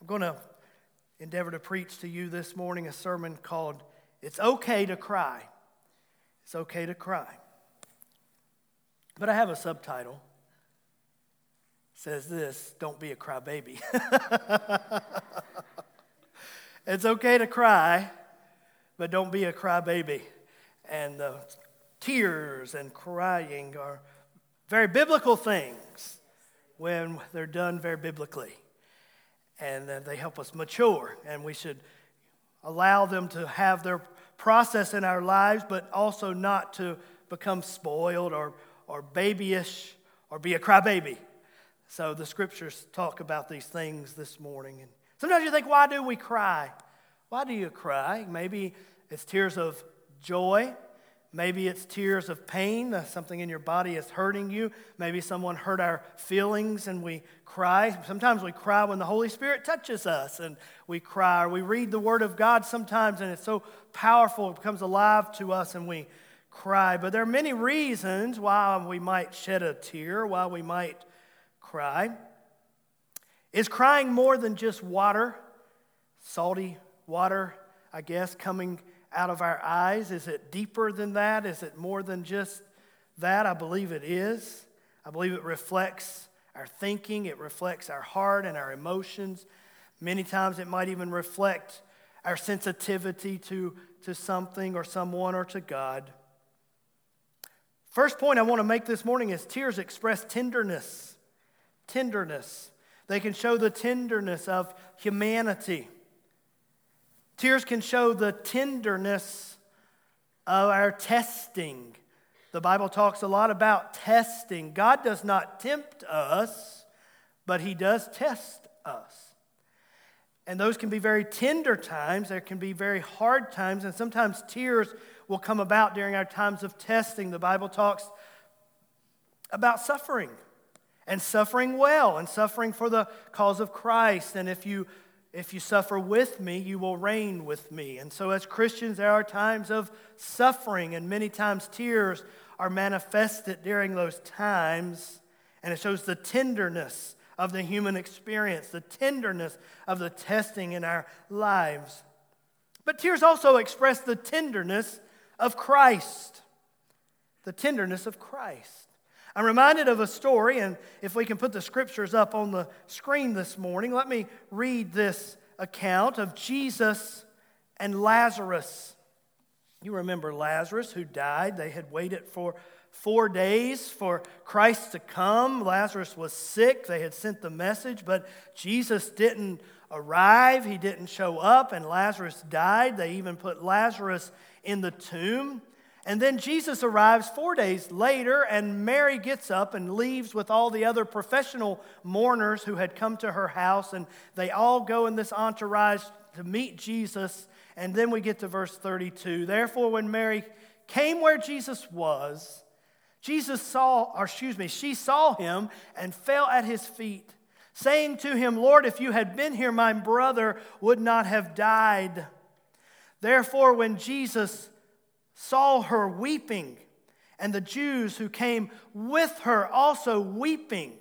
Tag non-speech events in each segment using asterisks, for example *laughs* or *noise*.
I'm going to endeavor to preach to you this morning a sermon called It's Okay to Cry. It's Okay to Cry. But I have a subtitle. It says this Don't be a crybaby. *laughs* it's okay to cry, but don't be a crybaby. And the tears and crying are very biblical things when they're done very biblically. And they help us mature, and we should allow them to have their process in our lives, but also not to become spoiled or, or babyish or be a crybaby. So the scriptures talk about these things this morning. And sometimes you think, why do we cry? Why do you cry? Maybe it's tears of joy. Maybe it's tears of pain, uh, something in your body is hurting you. Maybe someone hurt our feelings and we cry. Sometimes we cry when the Holy Spirit touches us and we cry. Or we read the Word of God sometimes and it's so powerful, it becomes alive to us and we cry. But there are many reasons why we might shed a tear, why we might cry. Is crying more than just water, salty water, I guess, coming out of our eyes? Is it deeper than that? Is it more than just that? I believe it is. I believe it reflects our thinking, it reflects our heart and our emotions. Many times it might even reflect our sensitivity to, to something or someone or to God. First point I want to make this morning is tears express tenderness. Tenderness. They can show the tenderness of humanity. Tears can show the tenderness of our testing. The Bible talks a lot about testing. God does not tempt us, but He does test us. And those can be very tender times, there can be very hard times, and sometimes tears will come about during our times of testing. The Bible talks about suffering and suffering well and suffering for the cause of Christ. And if you if you suffer with me, you will reign with me. And so, as Christians, there are times of suffering, and many times tears are manifested during those times. And it shows the tenderness of the human experience, the tenderness of the testing in our lives. But tears also express the tenderness of Christ. The tenderness of Christ. I'm reminded of a story, and if we can put the scriptures up on the screen this morning, let me read this account of Jesus and Lazarus. You remember Lazarus who died. They had waited for four days for Christ to come. Lazarus was sick. They had sent the message, but Jesus didn't arrive. He didn't show up, and Lazarus died. They even put Lazarus in the tomb. And then Jesus arrives four days later, and Mary gets up and leaves with all the other professional mourners who had come to her house. And they all go in this entourage to meet Jesus. And then we get to verse 32. Therefore, when Mary came where Jesus was, Jesus saw, or excuse me, she saw him and fell at his feet, saying to him, Lord, if you had been here, my brother would not have died. Therefore, when Jesus saw her weeping, and the Jews who came with her also weeping.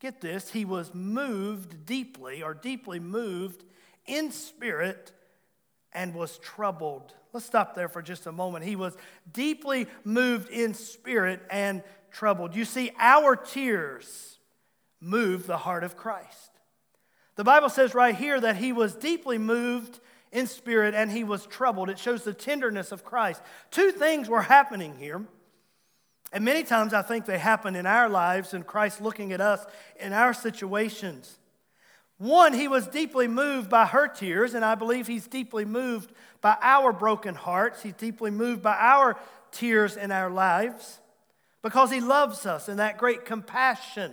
Get this, he was moved deeply, or deeply moved in spirit, and was troubled. Let's stop there for just a moment. He was deeply moved in spirit and troubled. You see, our tears move the heart of Christ. The Bible says right here that he was deeply moved in spirit and he was troubled. It shows the tenderness of Christ. Two things were happening here. And many times I think they happen in our lives and Christ looking at us in our situations. One, he was deeply moved by her tears, and I believe he's deeply moved by our broken hearts. He's deeply moved by our tears in our lives because he loves us in that great compassion.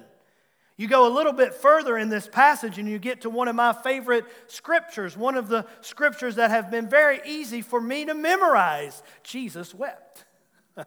You go a little bit further in this passage and you get to one of my favorite scriptures, one of the scriptures that have been very easy for me to memorize. Jesus wept. *laughs*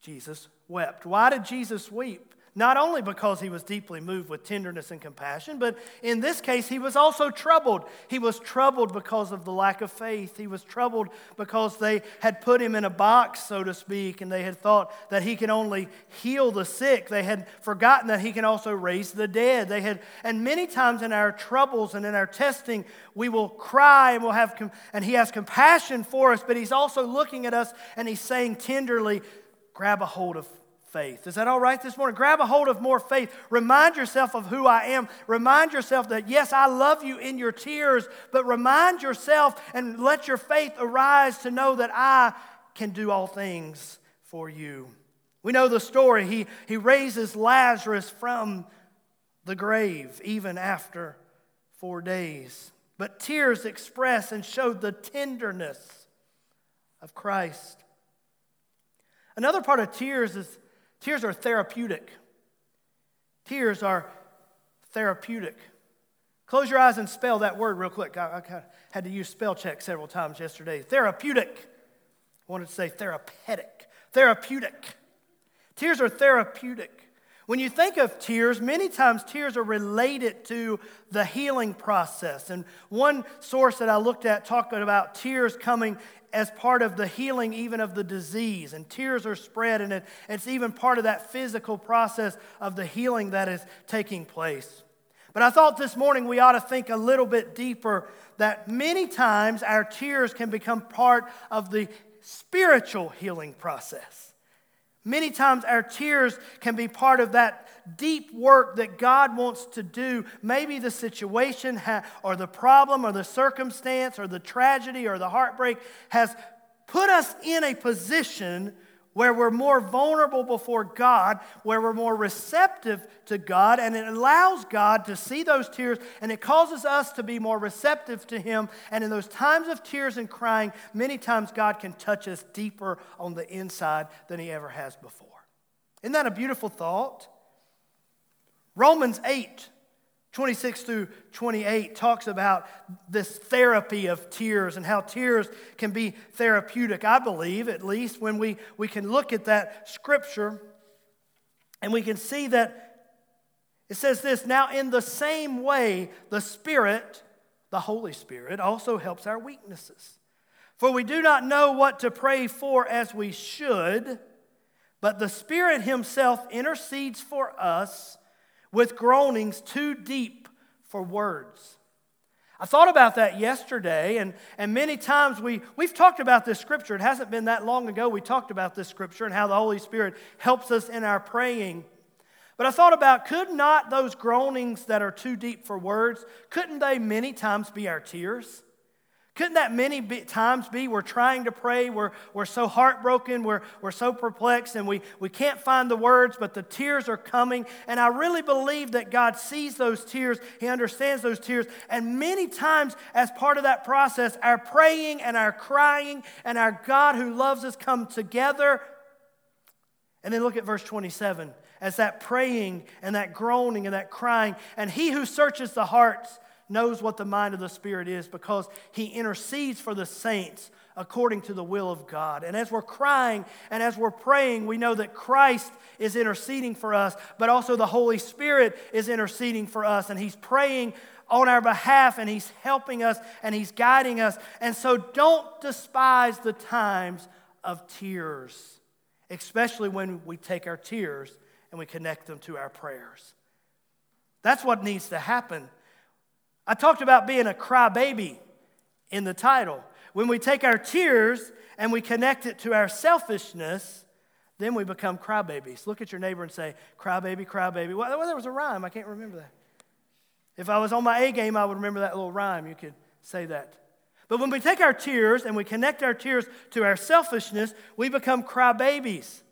Jesus wept. Why did Jesus weep? Not only because he was deeply moved with tenderness and compassion, but in this case, he was also troubled. He was troubled because of the lack of faith. He was troubled because they had put him in a box, so to speak, and they had thought that he can only heal the sick. They had forgotten that he can also raise the dead. They had, and many times in our troubles and in our testing, we will cry and we'll have, and he has compassion for us, but he's also looking at us and he's saying tenderly, grab a hold of faith. Is that all right this morning? Grab a hold of more faith. Remind yourself of who I am. Remind yourself that, yes, I love you in your tears, but remind yourself and let your faith arise to know that I can do all things for you. We know the story. He, he raises Lazarus from the grave even after four days. But tears express and showed the tenderness of Christ. Another part of tears is Tears are therapeutic. Tears are therapeutic. Close your eyes and spell that word real quick. I, I had to use spell check several times yesterday. Therapeutic. I wanted to say therapeutic. Therapeutic. Tears are therapeutic. When you think of tears, many times tears are related to the healing process. And one source that I looked at talked about tears coming as part of the healing, even of the disease. And tears are spread, and it, it's even part of that physical process of the healing that is taking place. But I thought this morning we ought to think a little bit deeper that many times our tears can become part of the spiritual healing process. Many times our tears can be part of that deep work that God wants to do. Maybe the situation or the problem or the circumstance or the tragedy or the heartbreak has put us in a position where we're more vulnerable before God, where we're more receptive to God, and it allows God to see those tears and it causes us to be more receptive to Him. And in those times of tears and crying, many times God can touch us deeper on the inside than He ever has before. Isn't that a beautiful thought? Romans 8 26 through 28 talks about this therapy of tears and how tears can be therapeutic. I believe, at least, when we, we can look at that scripture and we can see that it says this Now, in the same way, the Spirit, the Holy Spirit, also helps our weaknesses. For we do not know what to pray for as we should, but the Spirit Himself intercedes for us with groanings too deep for words. I thought about that yesterday, and, and many times we, we've talked about this scripture. It hasn't been that long ago we talked about this scripture and how the Holy Spirit helps us in our praying. But I thought about could not those groanings that are too deep for words, couldn't they many times be our tears? Couldn't that many be, times be we're trying to pray, we're, we're so heartbroken, we're, we're so perplexed, and we, we can't find the words, but the tears are coming. And I really believe that God sees those tears, He understands those tears. And many times, as part of that process, our praying and our crying and our God who loves us come together. And then look at verse 27 as that praying and that groaning and that crying, and He who searches the hearts knows what the mind of the Spirit is because he intercedes for the saints according to the will of God. And as we're crying and as we're praying, we know that Christ is interceding for us, but also the Holy Spirit is interceding for us, and he's praying on our behalf and he's helping us and he's guiding us. And so don't despise the times of tears, especially when we take our tears and we connect them to our prayers. That's what needs to happen I talked about being a crybaby in the title. When we take our tears and we connect it to our selfishness, then we become crybabies. Look at your neighbor and say, crybaby, crybaby. Well, there was a rhyme. I can't remember that. If I was on my A game, I would remember that little rhyme. You could say that. But when we take our tears and we connect our tears to our selfishness, we become crybabies.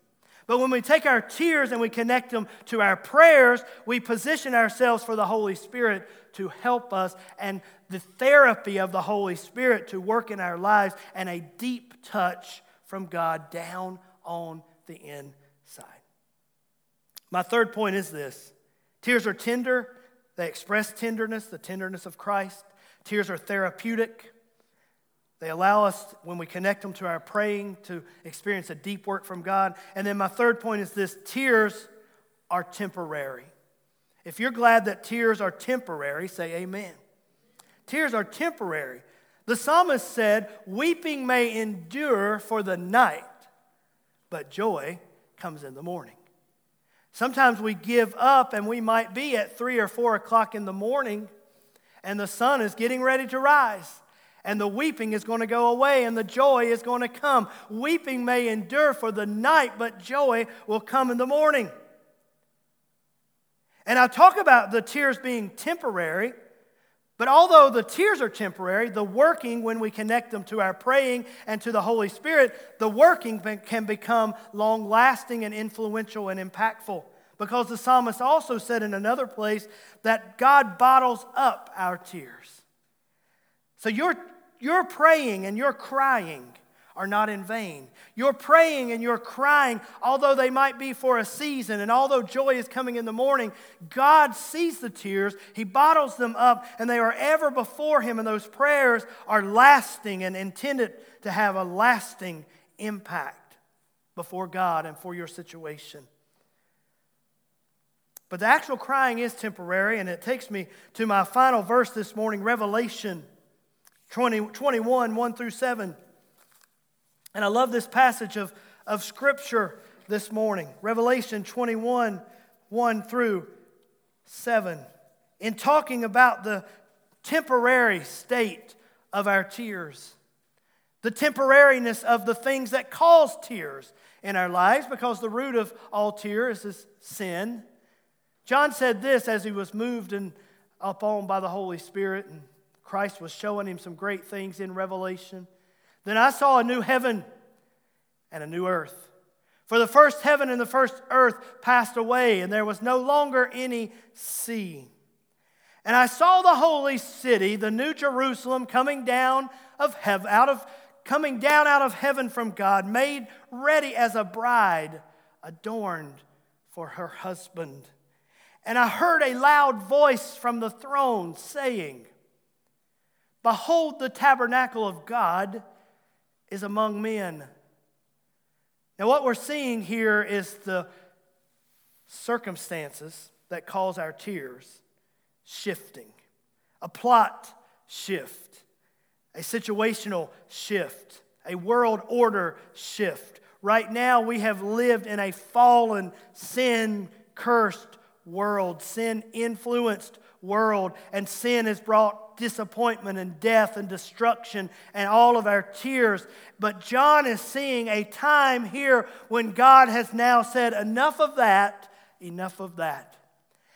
But when we take our tears and we connect them to our prayers, we position ourselves for the Holy Spirit to help us and the therapy of the Holy Spirit to work in our lives and a deep touch from God down on the inside. My third point is this tears are tender, they express tenderness, the tenderness of Christ. Tears are therapeutic. They allow us, when we connect them to our praying, to experience a deep work from God. And then my third point is this tears are temporary. If you're glad that tears are temporary, say amen. Tears are temporary. The psalmist said, Weeping may endure for the night, but joy comes in the morning. Sometimes we give up and we might be at three or four o'clock in the morning and the sun is getting ready to rise and the weeping is going to go away and the joy is going to come. Weeping may endure for the night, but joy will come in the morning. And I talk about the tears being temporary, but although the tears are temporary, the working, when we connect them to our praying and to the Holy Spirit, the working can become long lasting and influential and impactful. Because the psalmist also said in another place that God bottles up our tears. So your, your praying and your crying are not in vain. Your praying and your crying, although they might be for a season, and although joy is coming in the morning, God sees the tears, He bottles them up, and they are ever before Him, and those prayers are lasting and intended to have a lasting impact before God and for your situation. But the actual crying is temporary, and it takes me to my final verse this morning, Revelation 20, 21, 1 through 7. And I love this passage of, of Scripture this morning Revelation 21 1 through 7. In talking about the temporary state of our tears, the temporariness of the things that cause tears in our lives, because the root of all tears is sin. John said this as he was moved and upon by the Holy Spirit, and Christ was showing him some great things in Revelation. Then I saw a new heaven and a new earth. For the first heaven and the first earth passed away, and there was no longer any sea. And I saw the holy city, the new Jerusalem, coming down of heaven, out of coming down out of heaven from God, made ready as a bride adorned for her husband. And I heard a loud voice from the throne saying, Behold, the tabernacle of God is among men. Now, what we're seeing here is the circumstances that cause our tears shifting, a plot shift, a situational shift, a world order shift. Right now, we have lived in a fallen, sin cursed world, sin influenced world, and sin has brought disappointment and death and destruction and all of our tears. But John is seeing a time here when God has now said, enough of that, enough of that.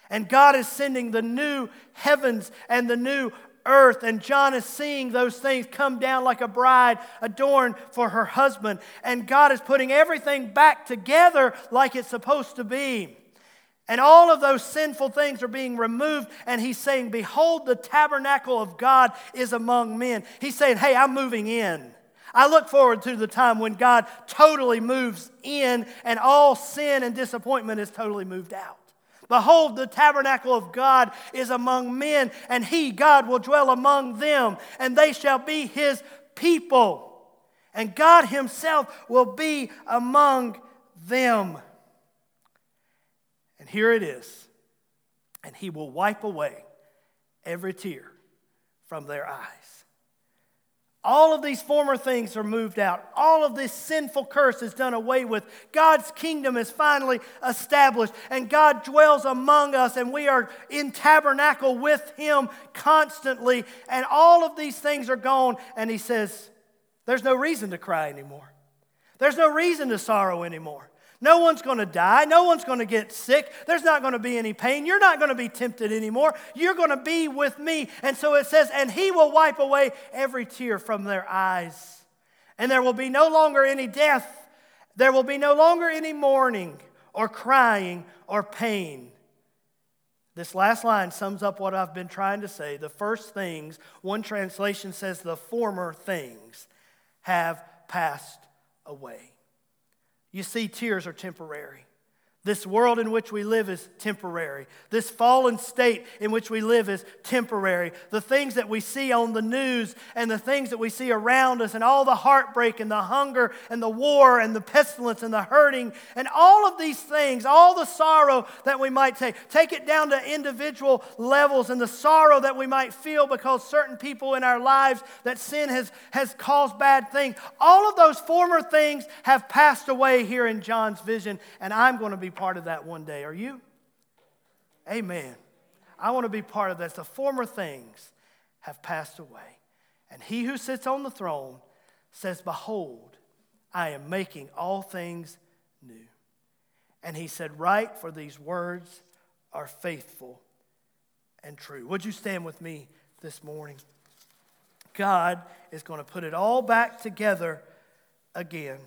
And God is sending the new heavens and the new earth. And John is seeing those things come down like a bride adorned for her husband. And God is putting everything back together like it's supposed to be. And all of those sinful things are being removed. And he's saying, Behold, the tabernacle of God is among men. He's saying, Hey, I'm moving in. I look forward to the time when God totally moves in and all sin and disappointment is totally moved out. Behold, the tabernacle of God is among men, and he, God, will dwell among them, and they shall be his people. And God himself will be among them. And here it is. And he will wipe away every tear from their eyes. All of these former things are moved out. All of this sinful curse is done away with. God's kingdom is finally established, and God dwells among us, and we are in tabernacle with Him constantly. And all of these things are gone. And He says, There's no reason to cry anymore, there's no reason to sorrow anymore. No one's going to die. No one's going to get sick. There's not going to be any pain. You're not going to be tempted anymore. You're going to be with me. And so it says, and he will wipe away every tear from their eyes. And there will be no longer any death. There will be no longer any mourning or crying or pain. This last line sums up what I've been trying to say. The first things, one translation says, the former things have passed away. You see, tears are temporary. This world in which we live is temporary. This fallen state in which we live is temporary. The things that we see on the news and the things that we see around us, and all the heartbreak and the hunger and the war and the pestilence and the hurting, and all of these things, all the sorrow that we might take, take it down to individual levels and the sorrow that we might feel because certain people in our lives that sin has, has caused bad things. All of those former things have passed away here in John's vision, and I'm going to be part of that one day. Are you? Amen. I want to be part of that. The former things have passed away. And he who sits on the throne says, Behold, I am making all things new. And he said, Write, for these words are faithful and true. Would you stand with me this morning? God is going to put it all back together again.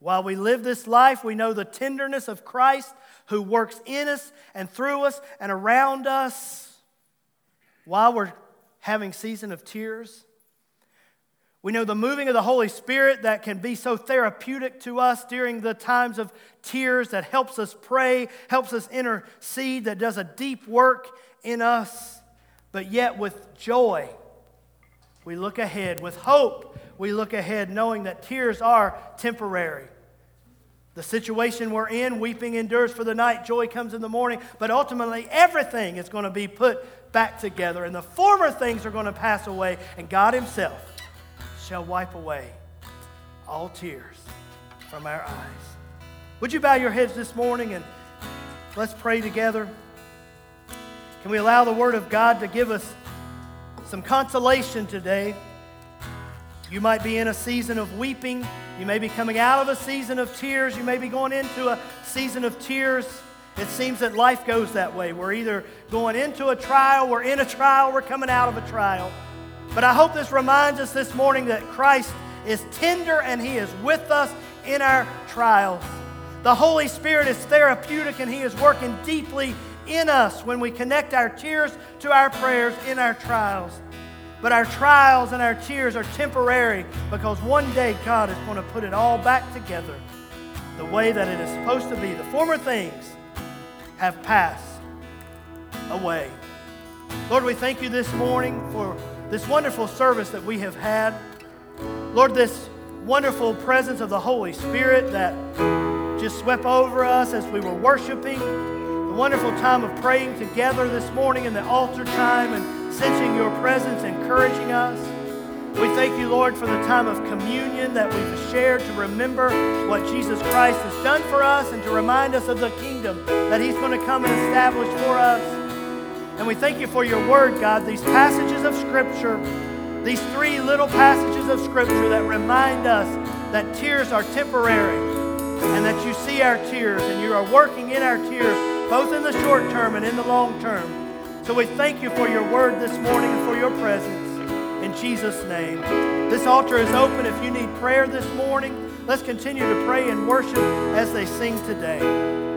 While we live this life, we know the tenderness of Christ who works in us and through us and around us while we're having season of tears. We know the moving of the Holy Spirit that can be so therapeutic to us during the times of tears that helps us pray, helps us intercede, that does a deep work in us. But yet, with joy, we look ahead. With hope, we look ahead knowing that tears are temporary. The situation we're in, weeping endures for the night, joy comes in the morning, but ultimately everything is going to be put back together, and the former things are going to pass away, and God Himself shall wipe away all tears from our eyes. Would you bow your heads this morning and let's pray together? Can we allow the Word of God to give us some consolation today? You might be in a season of weeping. You may be coming out of a season of tears. You may be going into a season of tears. It seems that life goes that way. We're either going into a trial, we're in a trial, we're coming out of a trial. But I hope this reminds us this morning that Christ is tender and He is with us in our trials. The Holy Spirit is therapeutic and He is working deeply in us when we connect our tears to our prayers in our trials. But our trials and our tears are temporary because one day God is going to put it all back together the way that it is supposed to be. The former things have passed away. Lord, we thank you this morning for this wonderful service that we have had. Lord, this wonderful presence of the Holy Spirit that just swept over us as we were worshiping. The wonderful time of praying together this morning in the altar time and sensing your presence, encouraging us. We thank you, Lord, for the time of communion that we've shared to remember what Jesus Christ has done for us and to remind us of the kingdom that He's going to come and establish for us. And we thank you for your word, God, these passages of Scripture, these three little passages of Scripture that remind us that tears are temporary and that you see our tears and you are working in our tears, both in the short term and in the long term. So we thank you for your word this morning and for your presence. In Jesus' name. This altar is open if you need prayer this morning. Let's continue to pray and worship as they sing today.